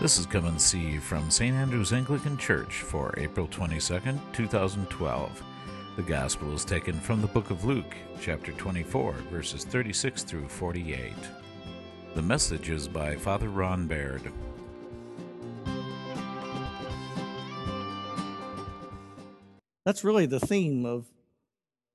This is Come and See from St. Andrew's Anglican Church for April 22nd, 2012. The Gospel is taken from the book of Luke, chapter 24, verses 36 through 48. The message is by Father Ron Baird. That's really the theme of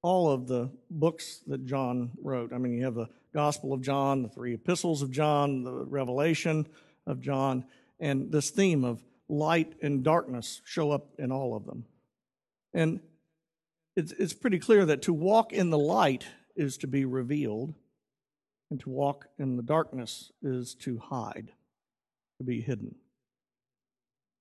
all of the books that John wrote. I mean, you have the Gospel of John, the three epistles of John, the Revelation of John and this theme of light and darkness show up in all of them. And it's, it's pretty clear that to walk in the light is to be revealed, and to walk in the darkness is to hide, to be hidden.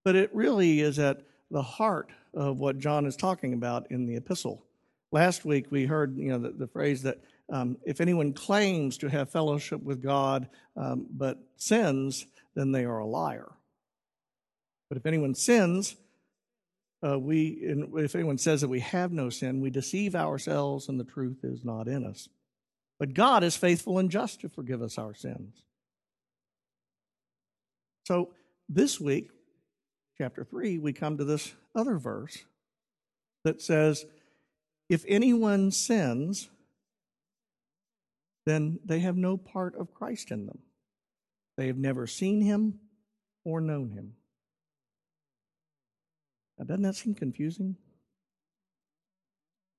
But it really is at the heart of what John is talking about in the epistle. Last week we heard you know, the, the phrase that um, if anyone claims to have fellowship with God um, but sins, then they are a liar. But if anyone sins, uh, we, if anyone says that we have no sin, we deceive ourselves and the truth is not in us. But God is faithful and just to forgive us our sins. So this week, chapter 3, we come to this other verse that says, If anyone sins, then they have no part of Christ in them. They have never seen him or known him. Now, doesn't that seem confusing?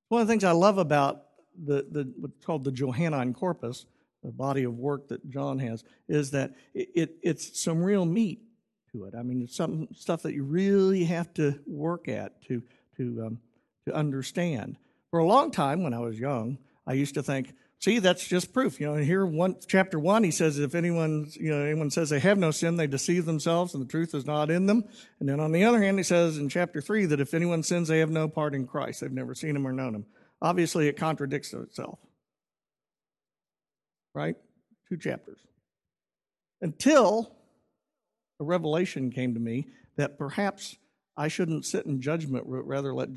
One of the things I love about the, the what's called the Johannine Corpus, the body of work that John has, is that it, it, it's some real meat to it. I mean, it's some stuff that you really have to work at to to um, to understand. For a long time, when I was young, I used to think, See, that's just proof. You know, here one chapter one, he says, if anyone, you know, anyone says they have no sin, they deceive themselves and the truth is not in them. And then on the other hand, he says in chapter three that if anyone sins, they have no part in Christ. They've never seen him or known him. Obviously, it contradicts itself. Right? Two chapters. Until a revelation came to me that perhaps I shouldn't sit in judgment, rather let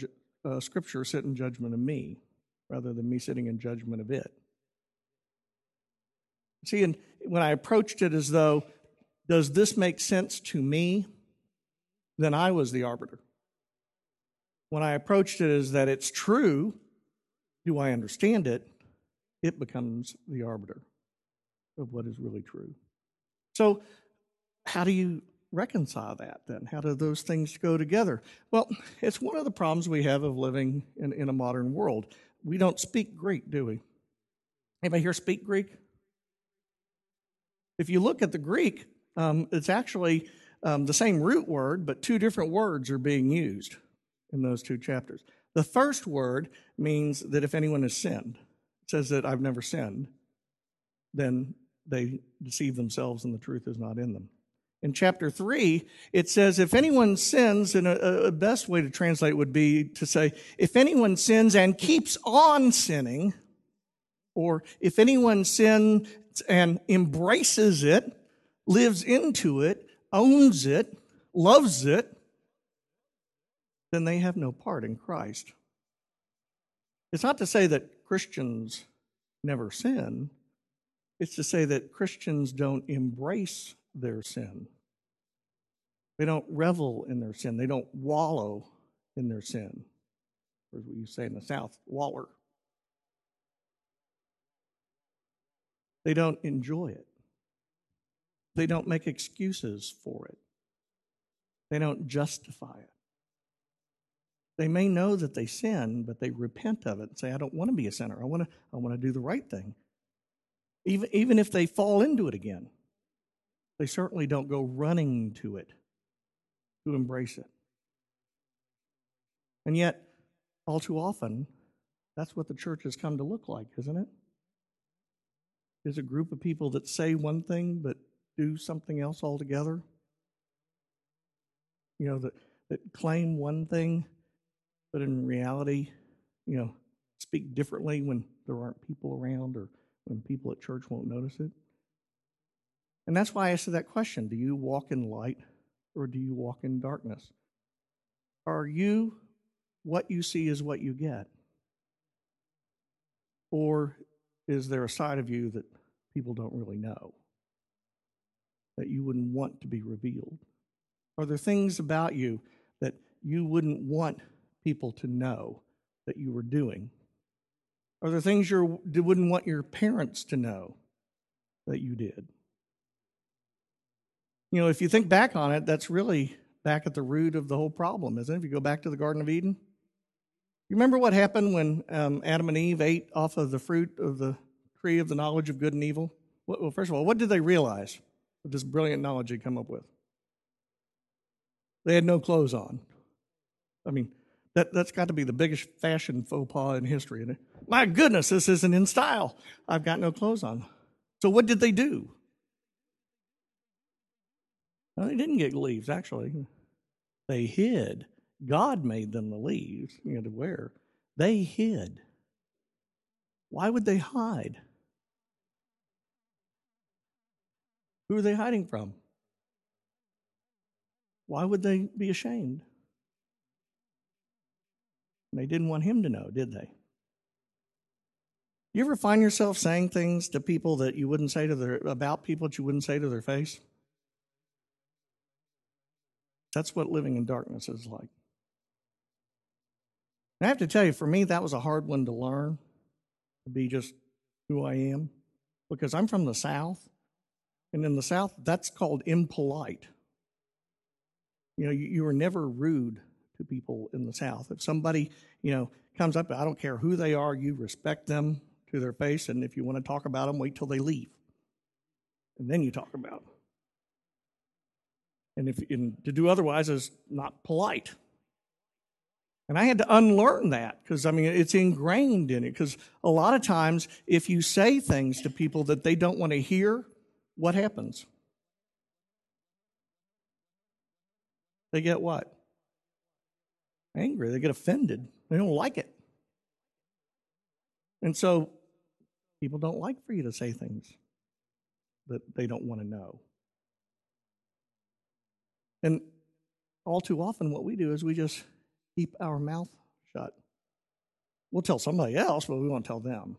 uh, Scripture sit in judgment of me, rather than me sitting in judgment of it. See, and when I approached it as though, does this make sense to me? Then I was the arbiter. When I approached it as that it's true, do I understand it? It becomes the arbiter of what is really true. So, how do you reconcile that then? How do those things go together? Well, it's one of the problems we have of living in, in a modern world. We don't speak Greek, do we? Anybody here speak Greek? If you look at the Greek, um, it's actually um, the same root word, but two different words are being used in those two chapters. The first word means that if anyone has sinned, it says that I've never sinned, then they deceive themselves and the truth is not in them. In chapter 3, it says, if anyone sins, and a, a best way to translate would be to say, if anyone sins and keeps on sinning, or if anyone sins and embraces it, lives into it, owns it, loves it, then they have no part in Christ. It's not to say that Christians never sin, it's to say that Christians don't embrace their sin. They don't revel in their sin, they don't wallow in their sin. Or as we say in the South, waller. They don't enjoy it. They don't make excuses for it. They don't justify it. They may know that they sin, but they repent of it and say, I don't want to be a sinner. I want to, I want to do the right thing. Even, even if they fall into it again, they certainly don't go running to it to embrace it. And yet, all too often, that's what the church has come to look like, isn't it? Is a group of people that say one thing but do something else altogether. You know, that, that claim one thing, but in reality, you know, speak differently when there aren't people around or when people at church won't notice it. And that's why I asked that question Do you walk in light or do you walk in darkness? Are you what you see is what you get? Or is there a side of you that people don't really know? That you wouldn't want to be revealed? Are there things about you that you wouldn't want people to know that you were doing? Are there things you wouldn't want your parents to know that you did? You know, if you think back on it, that's really back at the root of the whole problem, isn't it? If you go back to the Garden of Eden, remember what happened when um, Adam and Eve ate off of the fruit of the tree of the knowledge of good and evil? Well, first of all, what did they realize with this brilliant knowledge they come up with? They had no clothes on. I mean, that, that's got to be the biggest fashion faux pas in history. And my goodness, this isn't in style. I've got no clothes on. So what did they do? Well, they didn't get leaves, actually. They hid. God made them the leaves you know, to wear. They hid. Why would they hide? Who are they hiding from? Why would they be ashamed? They didn't want him to know, did they? You ever find yourself saying things to people that you wouldn't say to their about people that you wouldn't say to their face? That's what living in darkness is like. I have to tell you, for me, that was a hard one to learn, to be just who I am, because I'm from the South. And in the South, that's called impolite. You know, you, you are never rude to people in the South. If somebody, you know, comes up, I don't care who they are, you respect them to their face. And if you want to talk about them, wait till they leave. And then you talk about them. And if and to do otherwise is not polite. And I had to unlearn that because, I mean, it's ingrained in it. Because a lot of times, if you say things to people that they don't want to hear, what happens? They get what? Angry. They get offended. They don't like it. And so people don't like for you to say things that they don't want to know. And all too often, what we do is we just keep our mouth shut. We'll tell somebody else, but we won't tell them.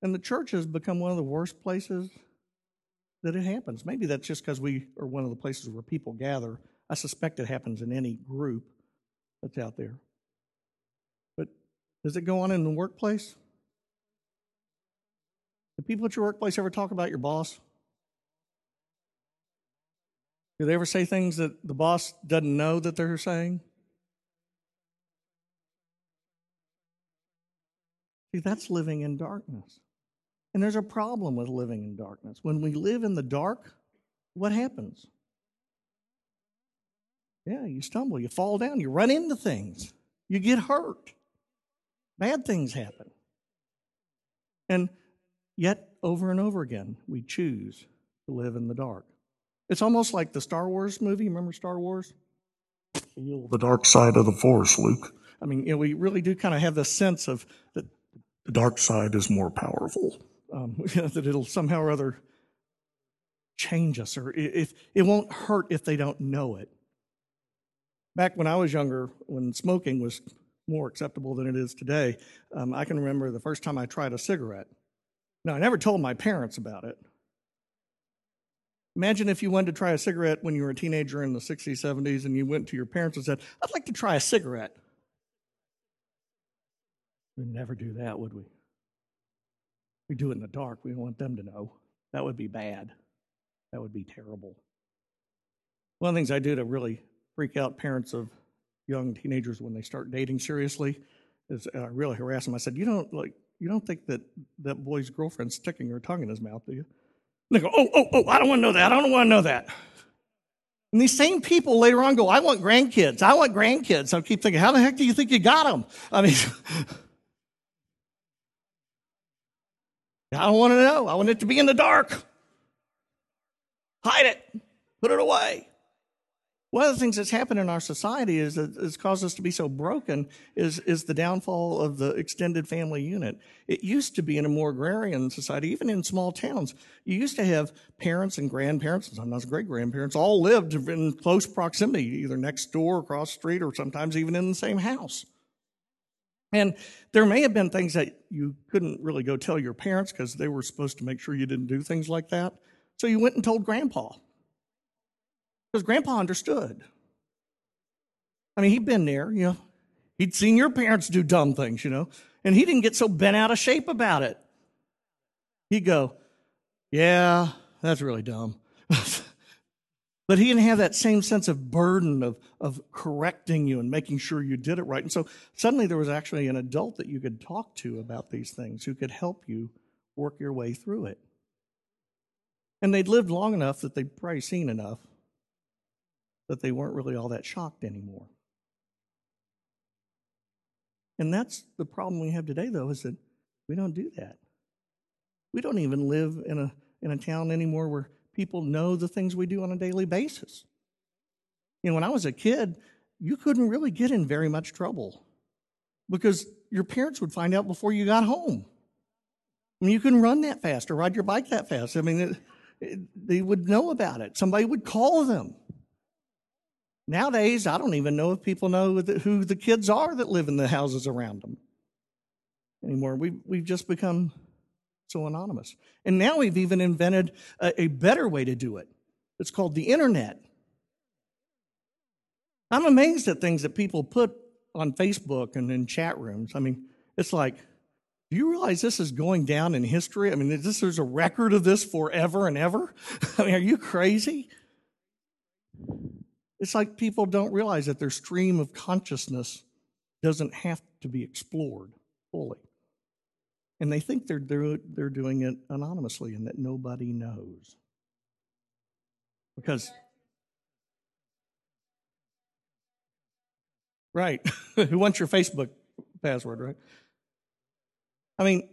And the church has become one of the worst places that it happens. Maybe that's just because we are one of the places where people gather. I suspect it happens in any group that's out there. But does it go on in the workplace? Do people at your workplace ever talk about your boss? Do they ever say things that the boss doesn't know that they're saying? See, that's living in darkness. And there's a problem with living in darkness. When we live in the dark, what happens? Yeah, you stumble, you fall down, you run into things, you get hurt. Bad things happen. And yet, over and over again, we choose to live in the dark. It's almost like the Star Wars movie. Remember Star Wars? Feel the dark side of the Force, Luke. I mean, you know, we really do kind of have this sense of that the dark side is more powerful. Um, that it'll somehow or other change us, or if it won't hurt if they don't know it. Back when I was younger, when smoking was more acceptable than it is today, um, I can remember the first time I tried a cigarette. Now, I never told my parents about it. Imagine if you wanted to try a cigarette when you were a teenager in the 60s, 70s, and you went to your parents and said, I'd like to try a cigarette. We'd never do that, would we? We do it in the dark. We don't want them to know. That would be bad. That would be terrible. One of the things I do to really freak out parents of young teenagers when they start dating seriously is I uh, really harass them. I said, "You don't like you don't think that that boy's girlfriend's sticking her tongue in his mouth, do you?" They go, oh, oh, oh, I don't want to know that. I don't want to know that. And these same people later on go, I want grandkids. I want grandkids. I keep thinking, how the heck do you think you got them? I mean, I don't want to know. I want it to be in the dark. Hide it. Put it away. One of the things that's happened in our society is that has caused us to be so broken is, is the downfall of the extended family unit. It used to be in a more agrarian society, even in small towns. You used to have parents and grandparents, and sometimes great grandparents, all lived in close proximity, either next door, across the street, or sometimes even in the same house. And there may have been things that you couldn't really go tell your parents because they were supposed to make sure you didn't do things like that. So you went and told grandpa Because grandpa understood. I mean, he'd been there, you know. He'd seen your parents do dumb things, you know, and he didn't get so bent out of shape about it. He'd go, Yeah, that's really dumb. but he didn't have that same sense of burden of, of correcting you and making sure you did it right. And so suddenly there was actually an adult that you could talk to about these things who could help you work your way through it. And they'd lived long enough that they'd probably seen enough that they weren't really all that shocked anymore. And that's the problem we have today, though, is that we don't do that. We don't even live in a, in a town anymore where people know the things we do on a daily basis. You know, when I was a kid, you couldn't really get in very much trouble because your parents would find out before you got home. I mean, you couldn't run that fast or ride your bike that fast. I mean, it, it, they would know about it. Somebody would call them. Nowadays, I don't even know if people know who the kids are that live in the houses around them anymore. We've, we've just become so anonymous. And now we've even invented a, a better way to do it. It's called the internet. I'm amazed at things that people put on Facebook and in chat rooms. I mean, it's like, do you realize this is going down in history? I mean, this, there's a record of this forever and ever. I mean, are you crazy? It's like people don't realize that their stream of consciousness doesn't have to be explored fully. And they think they're, they're, they're doing it anonymously and that nobody knows. Because, right, who wants your Facebook password, right? I mean,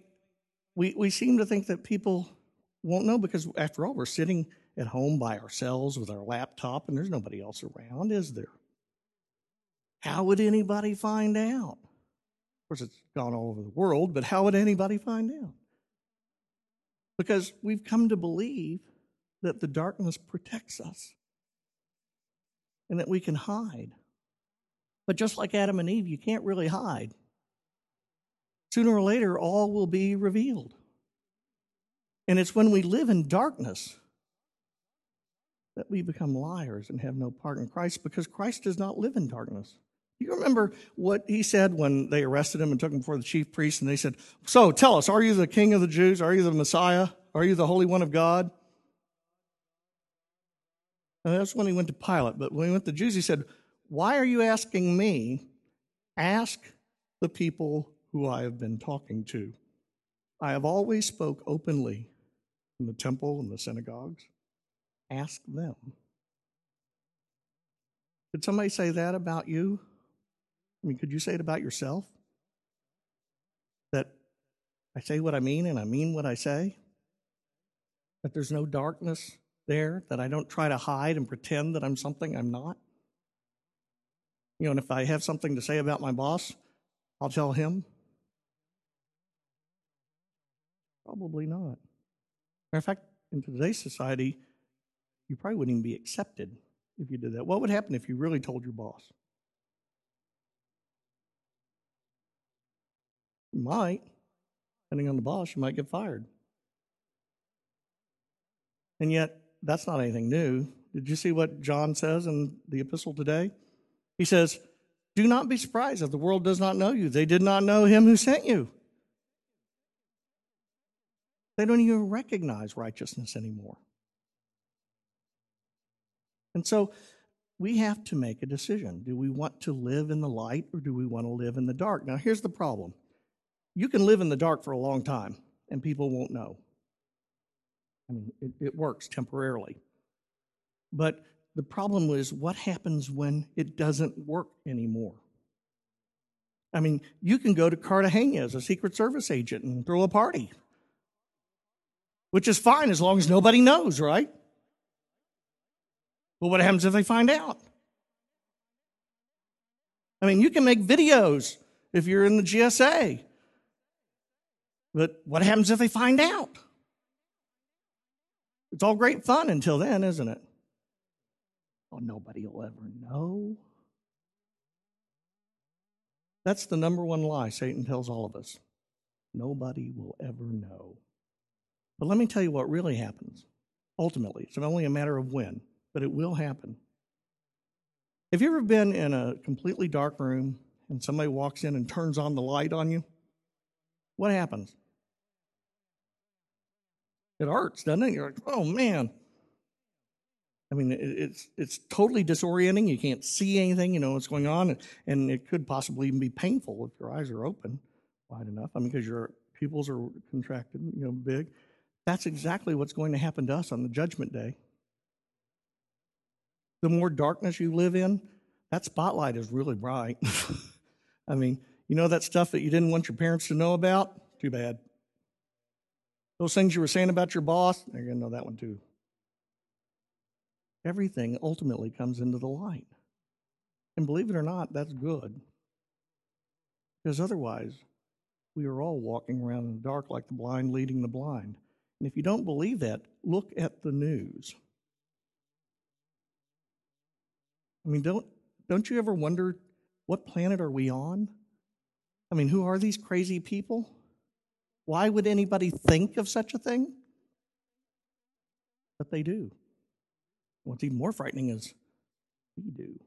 we, we seem to think that people won't know because, after all, we're sitting at home by ourselves with our laptop and there's nobody else around, is there? How would anybody find out? Of course, it's gone all over the world, but how would anybody find out? Because we've come to believe that the darkness protects us and that we can hide. But just like Adam and Eve, you can't really hide. Sooner or later, all will be revealed. And it's when we live in darkness that we become liars and have no part in Christ because Christ does not live in darkness. You remember what he said when they arrested him and took him before the chief priests and they said, So tell us, are you the king of the Jews? Are you the Messiah? Are you the Holy One of God? And that's when he went to Pilate. But when he went to the Jews, he said, Why are you asking me? Ask the people who I have been talking to. I have always spoke openly in the temple and the synagogues. Ask them. Did somebody say that about you? I mean, could you say it about yourself? That I say what I mean and I mean what I say? That there's no darkness there, that I don't try to hide and pretend that I'm something I'm not? You know, and if I have something to say about my boss, I'll tell him. Probably not. Matter of fact, in today's society, you probably wouldn't even be accepted if you did that. What would happen if you really told your boss? You might, depending on the boss, you might get fired. And yet, that's not anything new. Did you see what John says in the epistle today? He says, Do not be surprised if the world does not know you. They did not know him who sent you. They don't even recognize righteousness anymore. And so we have to make a decision. Do we want to live in the light or do we want to live in the dark? Now, here's the problem you can live in the dark for a long time and people won't know. I mean, it, it works temporarily. But the problem is what happens when it doesn't work anymore? I mean, you can go to Cartagena as a Secret Service agent and throw a party, which is fine as long as nobody knows, right? But what happens if they find out? I mean, you can make videos if you're in the GSA but what happens if they find out? It's all great fun until then, isn't it? Oh, nobody will ever know. That's the number one lie Satan tells all of us. Nobody will ever know. But let me tell you what really happens. Ultimately, it's only a matter of when, but it will happen. Have you ever been in a completely dark room and somebody walks in and turns on the light on you? What happens? It hurts, doesn't it? You're like, oh man. I mean, it's it's totally disorienting. You can't see anything. You know what's going on, and it could possibly even be painful if your eyes are open wide enough. I mean, because your pupils are contracted, you know, big. That's exactly what's going to happen to us on the judgment day. The more darkness you live in, that spotlight is really bright. I mean, you know that stuff that you didn't want your parents to know about? Too bad. Those things you were saying about your boss, they're going to know that one too. Everything ultimately comes into the light. And believe it or not, that's good. Because otherwise, we are all walking around in the dark like the blind leading the blind. And if you don't believe that, look at the news. I mean, don't, don't you ever wonder what planet are we on? I mean, who are these crazy people? Why would anybody think of such a thing? But they do. What's even more frightening is we do.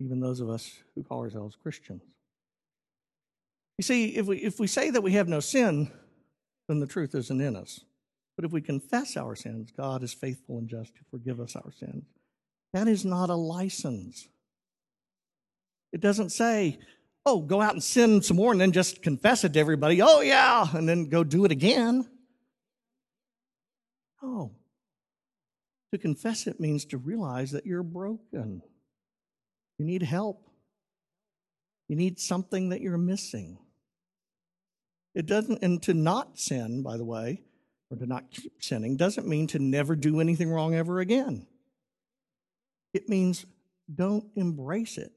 Even those of us who call ourselves Christians. You see, if we, if we say that we have no sin, then the truth isn't in us. But if we confess our sins, God is faithful and just to forgive us our sins. That is not a license. It doesn't say, oh, go out and sin some more and then just confess it to everybody. Oh, yeah, and then go do it again. No. To confess it means to realize that you're broken. You need help. You need something that you're missing. It doesn't, and to not sin, by the way, or to not keep sinning, doesn't mean to never do anything wrong ever again. It means don't embrace it.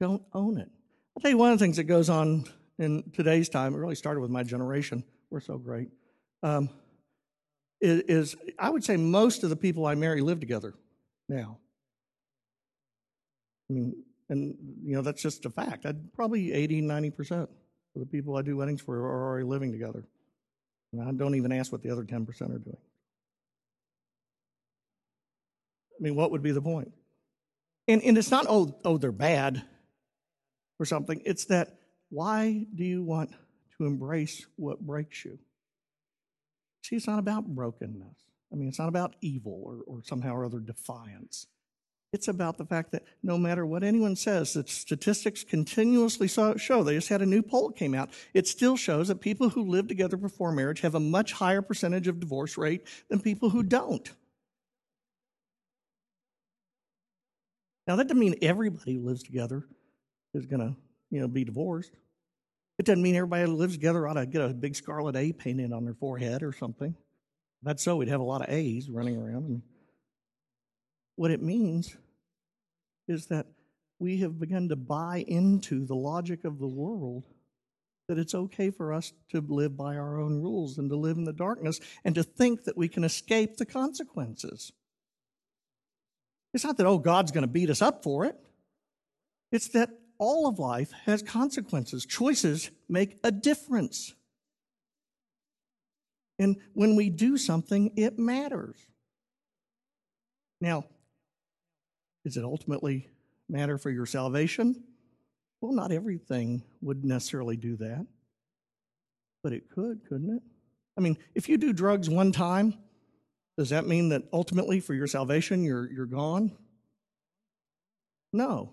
Don't own it. I'll tell you one of the things that goes on in today's time, it really started with my generation. We're so great. Um, is, I would say most of the people I marry live together now. I mean, and you know that's just a fact. I'd probably 80, 90 percent of the people I do weddings for are already living together. And I don't even ask what the other 10 percent are doing. I mean, what would be the point? And, and it's not, oh, oh, they're bad or something. It's that why do you want to embrace what breaks you? See, it's not about brokenness. I mean, it's not about evil or, or somehow or other defiance. It's about the fact that no matter what anyone says, that statistics continuously show, they just had a new poll came out, it still shows that people who live together before marriage have a much higher percentage of divorce rate than people who don't. Now, that doesn't mean everybody who lives together is going to, you know, be divorced. It doesn't mean everybody who lives together ought to get a big scarlet A painted on their forehead or something. If that's so, we'd have a lot of A's running around. And what it means is that we have begun to buy into the logic of the world that it's okay for us to live by our own rules and to live in the darkness and to think that we can escape the consequences. It's not that, oh, God's going to beat us up for it. It's that all of life has consequences. Choices make a difference. And when we do something, it matters. Now, does it ultimately matter for your salvation? Well, not everything would necessarily do that, but it could, couldn't it? I mean, if you do drugs one time, does that mean that ultimately for your salvation you're, you're gone? No.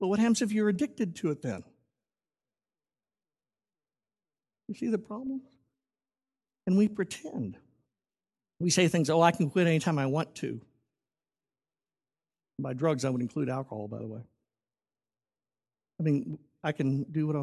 But what happens if you're addicted to it then? You see the problem? And we pretend. We say things, oh, I can quit anytime I want to. By drugs, I would include alcohol, by the way. I mean, I can do what I